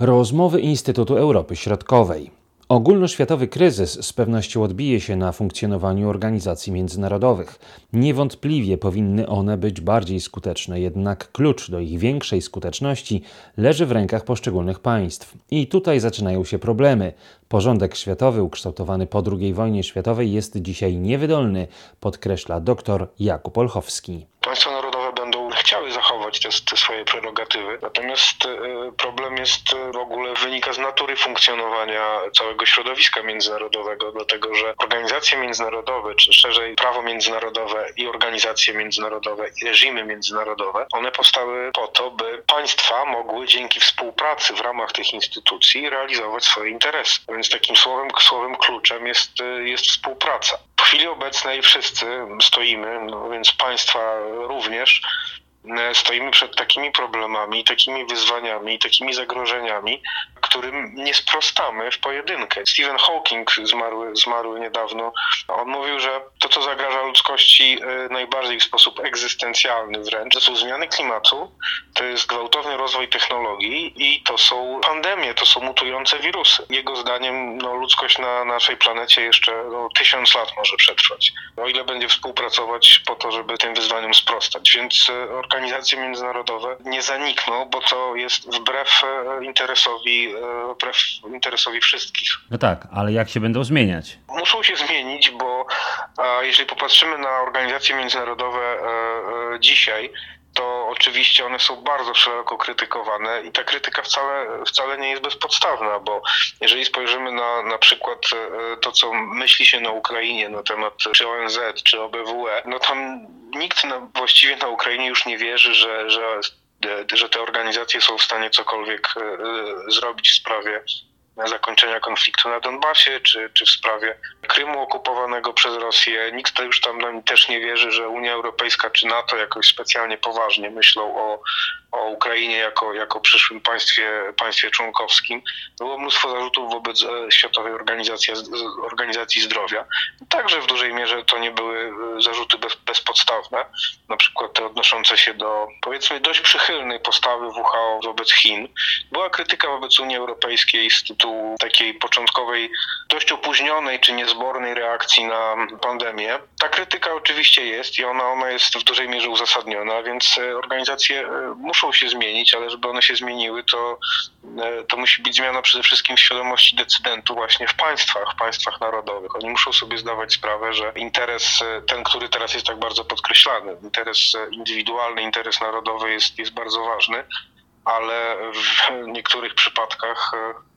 Rozmowy Instytutu Europy Środkowej. Ogólnoświatowy kryzys z pewnością odbije się na funkcjonowaniu organizacji międzynarodowych. Niewątpliwie powinny one być bardziej skuteczne, jednak klucz do ich większej skuteczności leży w rękach poszczególnych państw. I tutaj zaczynają się problemy. Porządek światowy ukształtowany po II wojnie światowej jest dzisiaj niewydolny, podkreśla dr Jakub Olchowski. Państwa narodowe będą chciały te, swoje prerogatywy, natomiast y, problem jest y, w ogóle wynika z natury funkcjonowania całego środowiska międzynarodowego, dlatego że organizacje międzynarodowe, czy szerzej prawo międzynarodowe i organizacje międzynarodowe i reżimy międzynarodowe, one powstały po to, by państwa mogły dzięki współpracy w ramach tych instytucji realizować swoje interesy. Więc takim słowem, słowem kluczem jest, y, jest współpraca. W chwili obecnej wszyscy stoimy, no więc państwa również, e, stoimy przed takimi problemami, takimi wyzwaniami, takimi zagrożeniami, którym nie sprostamy w pojedynkę. Stephen Hawking zmarły, zmarły niedawno. On mówił, że to, co zagraża ludzkości e, najbardziej w sposób egzystencjalny wręcz, to są zmiany klimatu, to jest gwałtowny rozwój technologii i to są pandemie, to są mutujące wirusy. Jego zdaniem no, ludzkość na naszej planecie jeszcze no, tysiąc lat może przetrwać, o ile będzie współpracować po to, żeby tym wyzwaniom sprostać. Więc e, organizacje międzynarodowe nie zanikną, bo to jest wbrew e, interesowi wbrew interesowi wszystkich. No tak, ale jak się będą zmieniać? Muszą się zmienić, bo jeżeli popatrzymy na organizacje międzynarodowe e, e, dzisiaj, to oczywiście one są bardzo szeroko krytykowane i ta krytyka wcale, wcale nie jest bezpodstawna, bo jeżeli spojrzymy na na przykład e, to, co myśli się na Ukrainie na temat czy ONZ, czy OBWE, no tam nikt na, właściwie na Ukrainie już nie wierzy, że, że że te organizacje są w stanie cokolwiek zrobić w sprawie zakończenia konfliktu na Donbasie, czy, czy w sprawie Krymu okupowanego przez Rosję. Nikt już tam też nie wierzy, że Unia Europejska czy NATO jakoś specjalnie poważnie myślą o, o Ukrainie jako, jako przyszłym państwie, państwie członkowskim. Było mnóstwo zarzutów wobec e, Światowej Organizacji, Organizacji Zdrowia. Także w dużej mierze to nie były e, zarzuty bez, bezpodstawne, na przykład te odnoszące się do powiedzmy dość przychylnej postawy WHO wobec Chin. Była krytyka wobec Unii Europejskiej z tytułu takiej początkowej, dość opóźnionej czy niezbornej reakcji na pandemię. Ta krytyka oczywiście jest i ona, ona jest w dużej mierze uzasadniona, więc e, organizacje muszą muszą się zmienić, ale żeby one się zmieniły, to, e, to musi być zmiana przede wszystkim w świadomości decydentów właśnie w państwach, w państwach narodowych. Oni muszą sobie zdawać sprawę, że interes, e, ten, który teraz jest tak bardzo podkreślany, interes e, indywidualny, interes narodowy jest, jest bardzo ważny, ale w niektórych przypadkach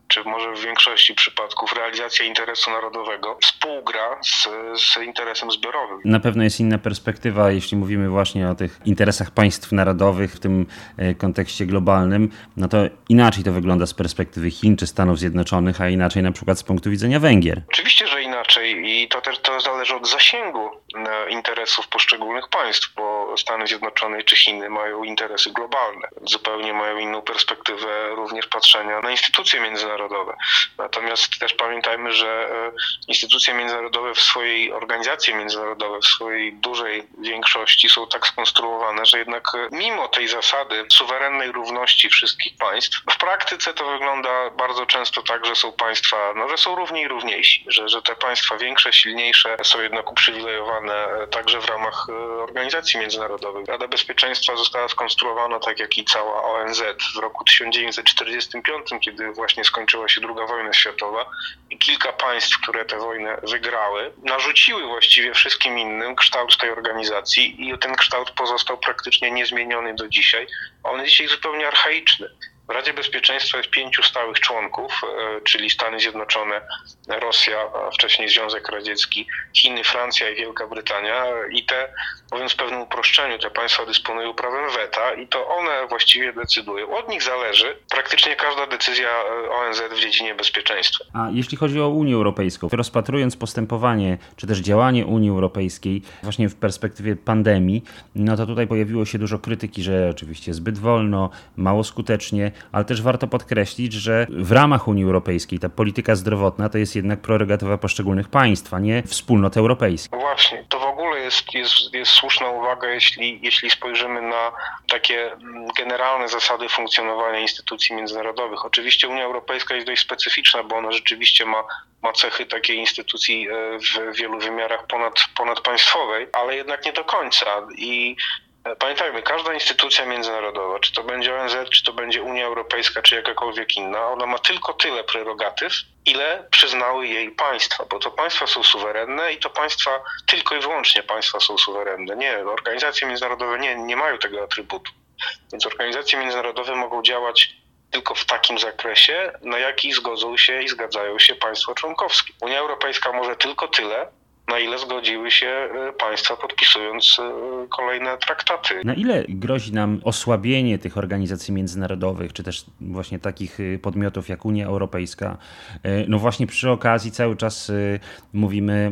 czy może w większości przypadków realizacja interesu narodowego współgra z, z interesem zbiorowym. Na pewno jest inna perspektywa, jeśli mówimy właśnie o tych interesach państw narodowych w tym e, kontekście globalnym, no to inaczej to wygląda z perspektywy Chin czy Stanów Zjednoczonych, a inaczej na przykład z punktu widzenia Węgier. Oczywiście, że inaczej i to też to zależy od zasięgu e, interesów poszczególnych państw, bo Stany Zjednoczone czy Chiny mają interesy globalne, zupełnie mają inną perspektywę również patrzenia na instytucje międzynarodowe. Natomiast też pamiętajmy, że e, instytucje międzynarodowe w swojej organizacji międzynarodowe, w swojej dużej większości są tak skonstruowane, że jednak e, mimo tej zasady suwerennej równości wszystkich państw, w praktyce to wygląda bardzo często tak, że są państwa, no, że są równi i równiejsi, że, że te państwa większe, silniejsze są jednak uprzywilejowane e, także w ramach organizacji międzynarodowych. Rada Bezpieczeństwa została skonstruowana tak jak i cała ONZ w roku 1945, kiedy właśnie skończyła się II wojna światowa i kilka państw, które tę wojnę wygrały, narzuciły właściwie wszystkim innym kształt tej organizacji i ten kształt pozostał praktycznie niezmieniony do dzisiaj. On jest dzisiaj zupełnie archaiczny. W Radzie Bezpieczeństwa jest pięciu stałych członków, e, czyli Stany Zjednoczone, Rosja, wcześniej Związek Radziecki, Chiny, Francja i Wielka Brytania. I te, mówiąc w pewnym uproszczeniu, te państwa dysponują prawem weta i to one właściwie decydują. Od nich zależy praktycznie każda decyzja e, ONZ w dziedzinie bezpieczeństwa. A jeśli chodzi o Unię Europejską, rozpatrując postępowanie czy też działanie Unii Europejskiej właśnie w perspektywie pandemii, no to tutaj pojawiło się dużo krytyki, że oczywiście zbyt wolno, mało skutecznie. Ale też warto podkreślić, że w ramach Unii Europejskiej ta polityka zdrowotna to jest jednak prerogatywa poszczególnych państw, a nie wspólnot europejskich. No właśnie, to w ogóle jest, jest, jest słuszna uwaga, jeśli, jeśli spojrzymy na takie mm, generalne zasady funkcjonowania instytucji międzynarodowych. Oczywiście Unia Europejska jest dość specyficzna, bo ona rzeczywiście ma, ma cechy takiej instytucji e, w wielu wymiarach ponad, ponadpaństwowej, ale jednak nie do końca. I Pamiętajmy, każda instytucja międzynarodowa, czy to będzie ONZ, czy to będzie Unia Europejska, czy jakakolwiek inna, ona ma tylko tyle prerogatyw, ile przyznały jej państwa, bo to państwa są suwerenne i to państwa, tylko i wyłącznie państwa są suwerenne. Nie, organizacje międzynarodowe nie, nie mają tego atrybutu. Więc organizacje międzynarodowe mogą działać tylko w takim zakresie, na jaki zgodzą się i zgadzają się państwa członkowskie. Unia Europejska może tylko tyle, na ile zgodziły się e, państwa podpisując e, kolejne traktaty. Na ile grozi nam osłabienie tych organizacji międzynarodowych, czy też właśnie takich e, podmiotów jak Unia Europejska? No właśnie przy okazji cały czas mówimy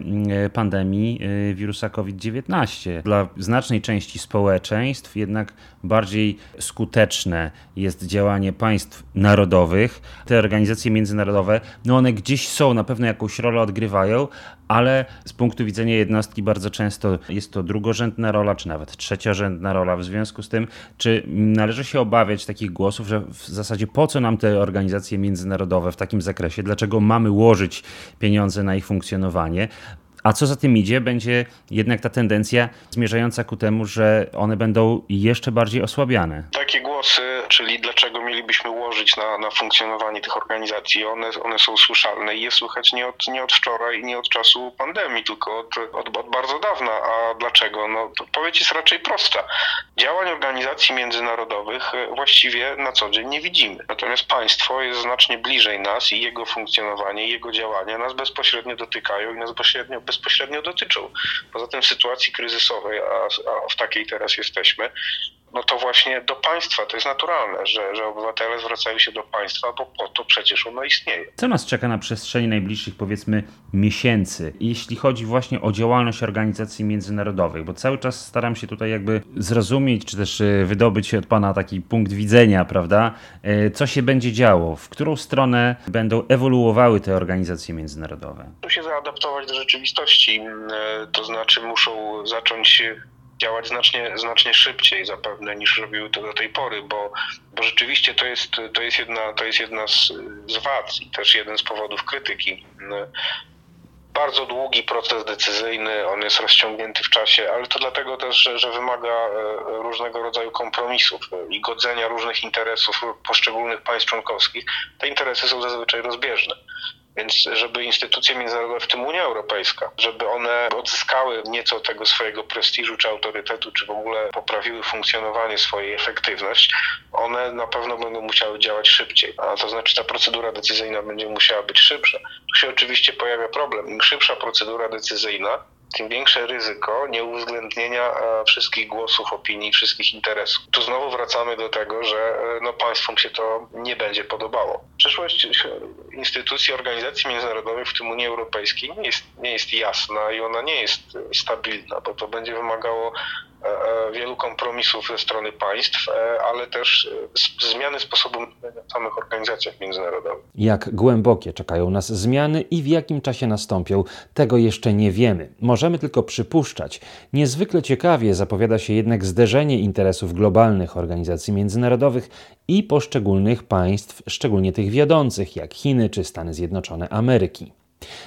pandemii wirusa COVID-19. Dla znacznej części społeczeństw jednak bardziej skuteczne jest działanie państw narodowych. Te organizacje międzynarodowe, no one gdzieś są, na pewno jakąś rolę odgrywają, ale z punktu widzenia jednostki bardzo często jest to drugorzędna rola, czy nawet trzeciorzędna rola. W związku z tym, czy należy się obawiać takich głosów, że w zasadzie po co nam te organizacje międzynarodowe w takim zakresie, dlaczego mamy łożyć pieniądze na ich funkcjonowanie? A co za tym idzie, będzie jednak ta tendencja zmierzająca ku temu, że one będą jeszcze bardziej osłabiane. Takie głosy, czyli dlaczego mielibyśmy łożyć na, na funkcjonowanie tych organizacji, one, one są słyszalne i je słychać nie od, nie od wczoraj i nie od czasu pandemii, tylko od, od, od bardzo dawna. A dlaczego? No, odpowiedź jest raczej prosta. Działań organizacji międzynarodowych e, właściwie na co dzień nie widzimy. Natomiast państwo jest znacznie bliżej nas i jego funkcjonowanie, jego działania nas bezpośrednio dotykają i nas bezpośrednio, bezpośrednio dotyczą. Poza tym w sytuacji kryzysowej, a, a w takiej teraz jesteśmy, no to właśnie do państwa. To jest naturalne, że, że obywatele zwracają się do państwa, bo po to przecież ono istnieje. Co nas czeka na przestrzeni najbliższych, powiedzmy, miesięcy, jeśli chodzi właśnie o działalność organizacji międzynarodowych? Bo cały czas staram się tutaj jakby zrozumieć, czy też e, wydobyć od Pana taki punkt widzenia, prawda? E, co się będzie działo? W którą stronę będą ewoluowały te organizacje międzynarodowe? Muszą się zaadaptować do rzeczywistości, e, to znaczy muszą zacząć działać znacznie, znacznie szybciej zapewne niż robiły to do tej pory, bo, bo rzeczywiście to jest, to jest jedna, to jest jedna z, z wad i też jeden z powodów krytyki. Bardzo długi proces decyzyjny, on jest rozciągnięty w czasie, ale to dlatego też, że, że wymaga e, różnego rodzaju kompromisów i godzenia różnych interesów poszczególnych państw członkowskich. Te interesy są zazwyczaj rozbieżne. Więc żeby instytucje międzynarodowe, w tym Unia Europejska, żeby one odzyskały nieco tego swojego prestiżu czy autorytetu, czy w ogóle poprawiły funkcjonowanie, swojej efektywność, one na pewno będą musiały działać szybciej. A to znaczy ta procedura decyzyjna będzie musiała być szybsza. Tu się oczywiście pojawia problem. Im szybsza procedura decyzyjna, tym większe ryzyko nieuwzględnienia e, wszystkich głosów, opinii, wszystkich interesów. Tu znowu wracamy do tego, że e, no, państwom się to nie będzie podobało. Przyszłość instytucji, organizacji międzynarodowych, w tym Unii Europejskiej, nie jest, nie jest jasna i ona nie jest stabilna, bo to będzie wymagało E, e, wielu kompromisów ze strony państw, e, ale też zmiany sposobu myślenia w samych organizacjach międzynarodowych. Jak głębokie czekają nas zmiany i w jakim czasie nastąpią, tego jeszcze nie wiemy. Możemy tylko przypuszczać. Niezwykle ciekawie zapowiada się jednak zderzenie interesów globalnych organizacji międzynarodowych i poszczególnych państw, szczególnie tych wiodących, jak Chiny czy Stany Zjednoczone Ameryki.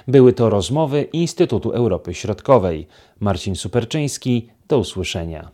Były to rozmowy Instytutu Europy Środkowej. Marcin Superczyński, do usłyszenia.